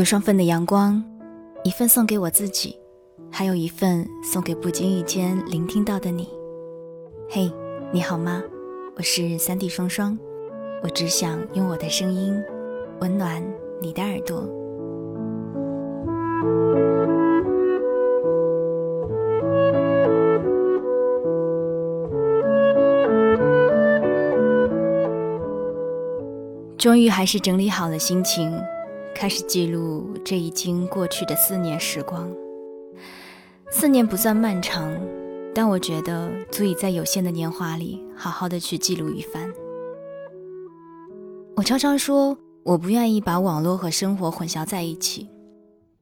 有双份的阳光，一份送给我自己，还有一份送给不经意间聆听到的你。嘿，你好吗？我是三 D 双双，我只想用我的声音温暖你的耳朵。终于还是整理好了心情。开始记录这已经过去的四年时光。四年不算漫长，但我觉得足以在有限的年华里好好的去记录一番。我常常说，我不愿意把网络和生活混淆在一起，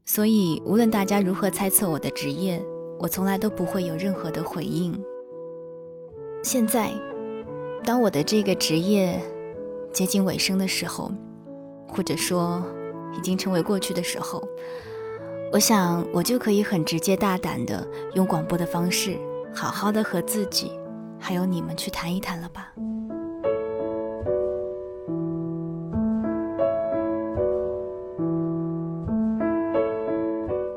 所以无论大家如何猜测我的职业，我从来都不会有任何的回应。现在，当我的这个职业接近尾声的时候，或者说，已经成为过去的时候，我想我就可以很直接大胆的用广播的方式，好好的和自己，还有你们去谈一谈了吧。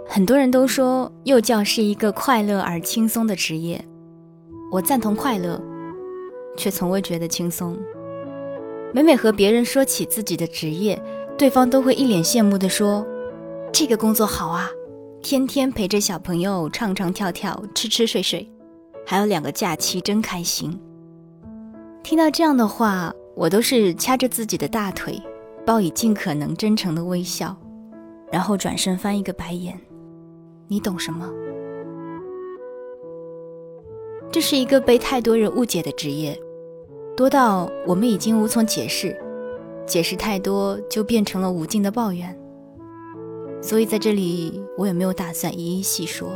很多人都说幼教是一个快乐而轻松的职业，我赞同快乐，却从未觉得轻松。每每和别人说起自己的职业，对方都会一脸羡慕地说：“这个工作好啊，天天陪着小朋友唱唱跳跳、吃吃睡睡，还有两个假期，真开心。”听到这样的话，我都是掐着自己的大腿，报以尽可能真诚的微笑，然后转身翻一个白眼。你懂什么？这是一个被太多人误解的职业，多到我们已经无从解释。解释太多，就变成了无尽的抱怨。所以在这里，我也没有打算一一细说。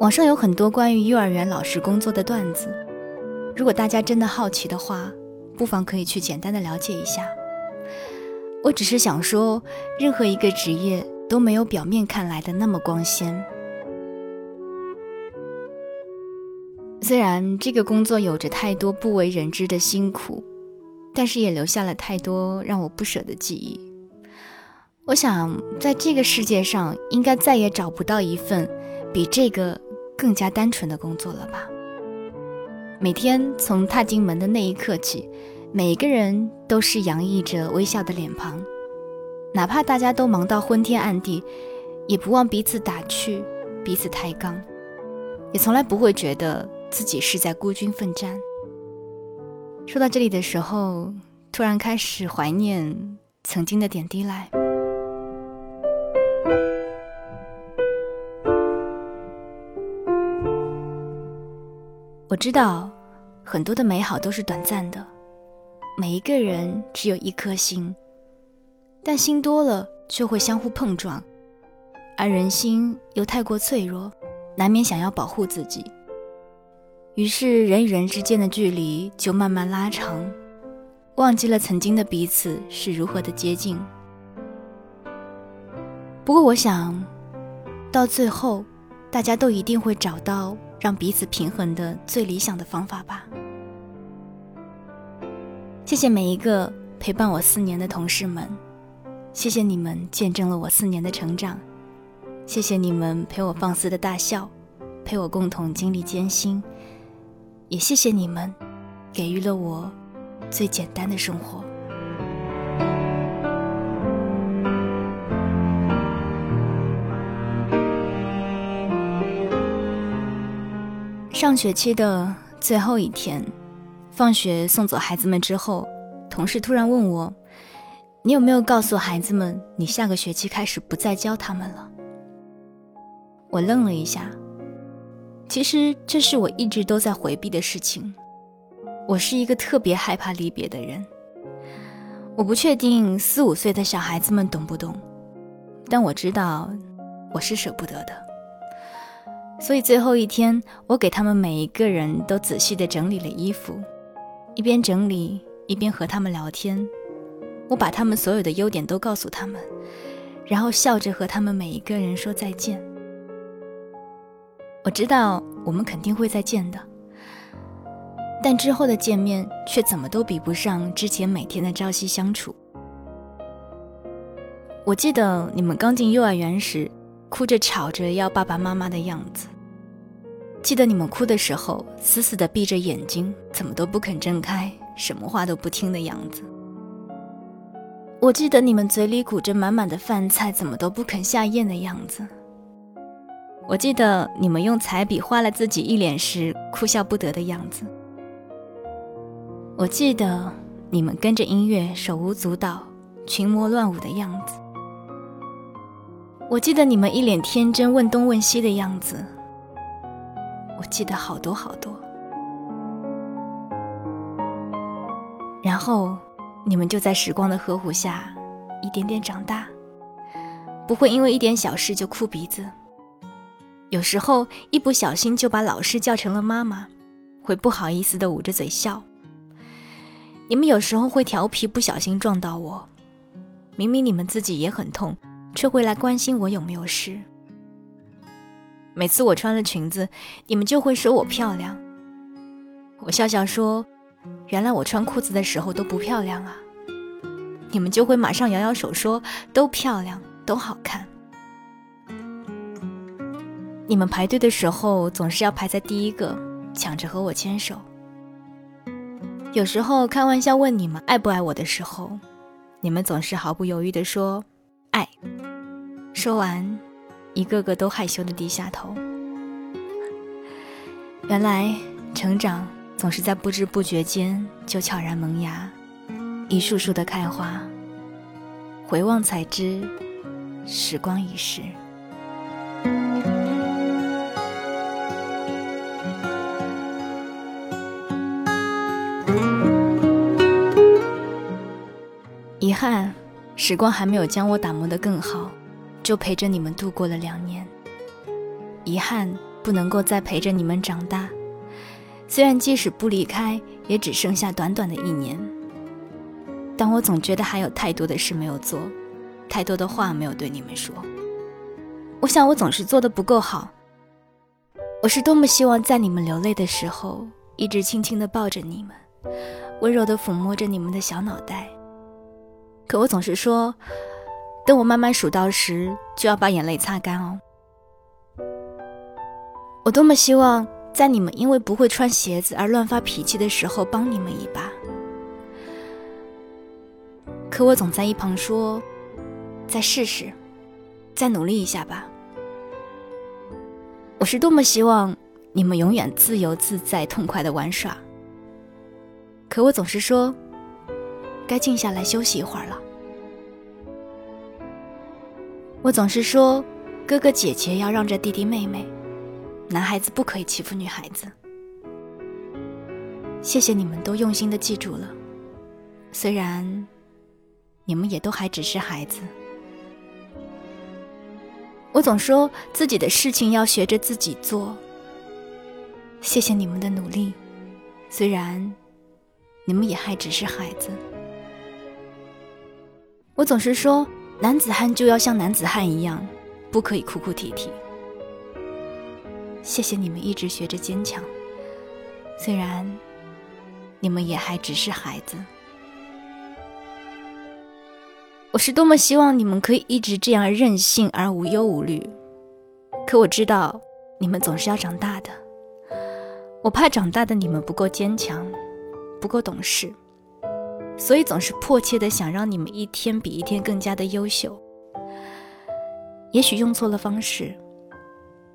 网上有很多关于幼儿园老师工作的段子，如果大家真的好奇的话，不妨可以去简单的了解一下。我只是想说，任何一个职业都没有表面看来的那么光鲜。虽然这个工作有着太多不为人知的辛苦。但是也留下了太多让我不舍的记忆。我想，在这个世界上，应该再也找不到一份比这个更加单纯的工作了吧？每天从踏进门的那一刻起，每个人都是洋溢着微笑的脸庞，哪怕大家都忙到昏天暗地，也不忘彼此打趣，彼此抬杠，也从来不会觉得自己是在孤军奋战。说到这里的时候，突然开始怀念曾经的点滴来。我知道很多的美好都是短暂的，每一个人只有一颗心，但心多了就会相互碰撞，而人心又太过脆弱，难免想要保护自己。于是，人与人之间的距离就慢慢拉长，忘记了曾经的彼此是如何的接近。不过，我想，到最后，大家都一定会找到让彼此平衡的最理想的方法吧。谢谢每一个陪伴我四年的同事们，谢谢你们见证了我四年的成长，谢谢你们陪我放肆的大笑，陪我共同经历艰辛。也谢谢你们，给予了我最简单的生活。上学期的最后一天，放学送走孩子们之后，同事突然问我：“你有没有告诉孩子们，你下个学期开始不再教他们了？”我愣了一下。其实这是我一直都在回避的事情。我是一个特别害怕离别的人。我不确定四五岁的小孩子们懂不懂，但我知道我是舍不得的。所以最后一天，我给他们每一个人都仔细地整理了衣服，一边整理一边和他们聊天。我把他们所有的优点都告诉他们，然后笑着和他们每一个人说再见。我知道我们肯定会再见的，但之后的见面却怎么都比不上之前每天的朝夕相处。我记得你们刚进幼儿园时，哭着吵着要爸爸妈妈的样子。记得你们哭的时候，死死地闭着眼睛，怎么都不肯睁开，什么话都不听的样子。我记得你们嘴里鼓着满满的饭菜，怎么都不肯下咽的样子。我记得你们用彩笔画了自己一脸时哭笑不得的样子。我记得你们跟着音乐手舞足蹈、群魔乱舞的样子。我记得你们一脸天真问东问西的样子。我记得好多好多。然后。你们就在时光的呵护下，一点点长大，不会因为一点小事就哭鼻子。有时候一不小心就把老师叫成了妈妈，会不好意思的捂着嘴笑。你们有时候会调皮，不小心撞到我，明明你们自己也很痛，却会来关心我有没有事。每次我穿了裙子，你们就会说我漂亮，我笑笑说。原来我穿裤子的时候都不漂亮啊！你们就会马上摇摇手说都漂亮，都好看。你们排队的时候总是要排在第一个，抢着和我牵手。有时候开玩笑问你们爱不爱我的时候，你们总是毫不犹豫地说爱。说完，一个个都害羞的低下头。原来成长。总是在不知不觉间就悄然萌芽，一束束的开花。回望才知，时光已逝。遗憾，时光还没有将我打磨得更好，就陪着你们度过了两年。遗憾，不能够再陪着你们长大。虽然即使不离开，也只剩下短短的一年，但我总觉得还有太多的事没有做，太多的话没有对你们说。我想我总是做的不够好。我是多么希望在你们流泪的时候，一直轻轻的抱着你们，温柔的抚摸着你们的小脑袋。可我总是说，等我慢慢数到十，就要把眼泪擦干哦。我多么希望。在你们因为不会穿鞋子而乱发脾气的时候，帮你们一把。可我总在一旁说：“再试试，再努力一下吧。”我是多么希望你们永远自由自在、痛快的玩耍。可我总是说：“该静下来休息一会儿了。”我总是说：“哥哥姐姐要让着弟弟妹妹。”男孩子不可以欺负女孩子。谢谢你们都用心的记住了，虽然你们也都还只是孩子。我总说自己的事情要学着自己做。谢谢你们的努力，虽然你们也还只是孩子。我总是说男子汉就要像男子汉一样，不可以哭哭啼啼。谢谢你们一直学着坚强，虽然你们也还只是孩子。我是多么希望你们可以一直这样任性而无忧无虑，可我知道你们总是要长大的。我怕长大的你们不够坚强，不够懂事，所以总是迫切的想让你们一天比一天更加的优秀。也许用错了方式，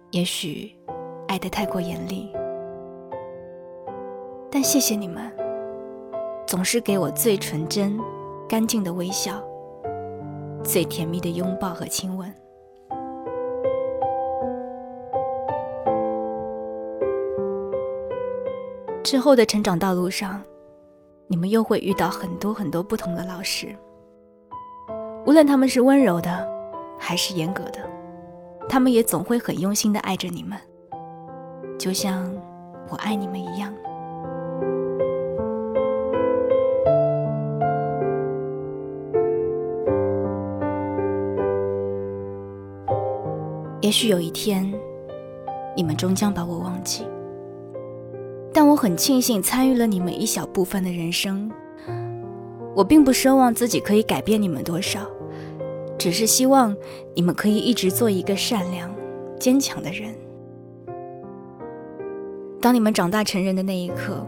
也许。爱得太过严厉，但谢谢你们，总是给我最纯真、干净的微笑，最甜蜜的拥抱和亲吻。之后的成长道路上，你们又会遇到很多很多不同的老师，无论他们是温柔的，还是严格的，他们也总会很用心的爱着你们。就像我爱你们一样。也许有一天，你们终将把我忘记，但我很庆幸参与了你们一小部分的人生。我并不奢望自己可以改变你们多少，只是希望你们可以一直做一个善良、坚强的人。当你们长大成人的那一刻，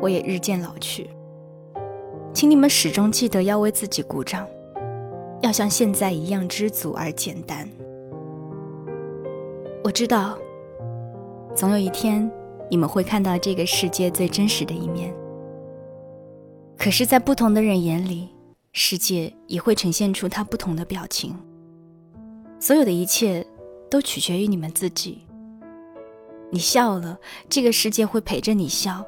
我也日渐老去。请你们始终记得要为自己鼓掌，要像现在一样知足而简单。我知道，总有一天你们会看到这个世界最真实的一面。可是，在不同的人眼里，世界也会呈现出它不同的表情。所有的一切都取决于你们自己。你笑了，这个世界会陪着你笑。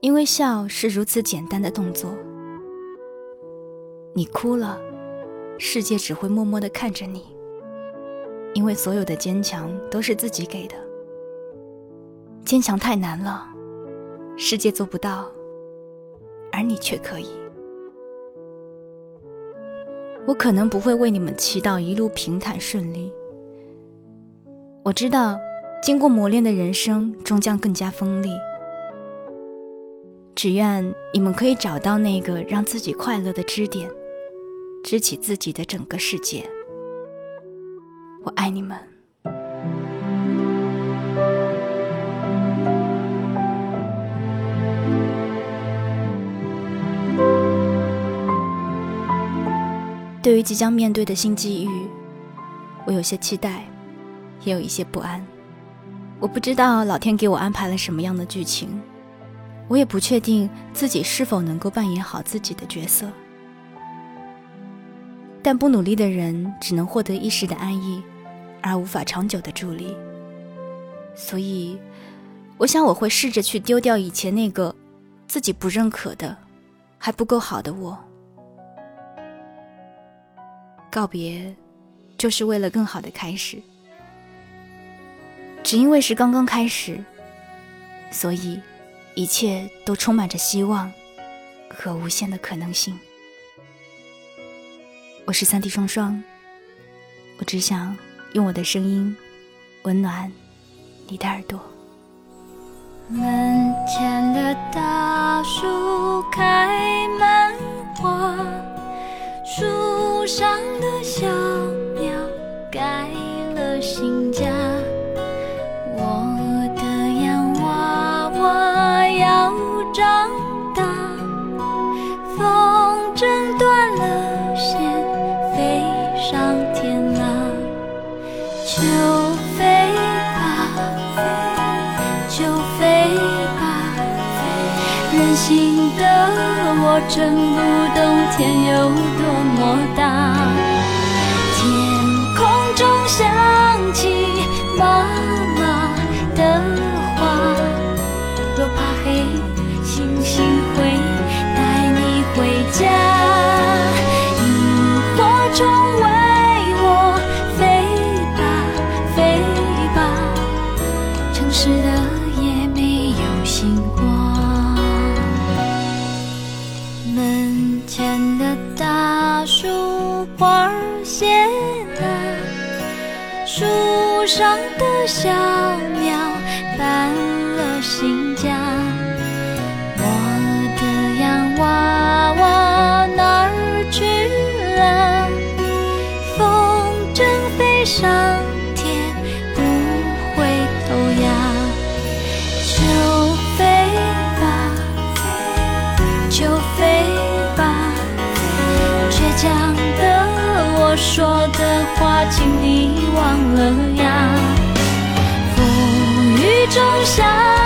因为笑是如此简单的动作，你哭了，世界只会默默地看着你。因为所有的坚强都是自己给的，坚强太难了，世界做不到，而你却可以。我可能不会为你们祈祷一路平坦顺利，我知道，经过磨练的人生终将更加锋利。只愿你们可以找到那个让自己快乐的支点，支起自己的整个世界。我爱你们。对于即将面对的新机遇，我有些期待，也有一些不安。我不知道老天给我安排了什么样的剧情。我也不确定自己是否能够扮演好自己的角色，但不努力的人只能获得一时的安逸，而无法长久的助力。所以，我想我会试着去丢掉以前那个自己不认可的、还不够好的我。告别，就是为了更好的开始。只因为是刚刚开始，所以。一切都充满着希望和无限的可能性。我是三 D 双双，我只想用我的声音温暖你的耳朵。门前的大树开满花，树上的小鸟该真不懂天有多么大，小鸟搬了新家，我的洋娃娃哪儿去了？风筝飞上天不回头呀，就飞吧，就飞吧，倔强的我说的话，请你忘了。呀种下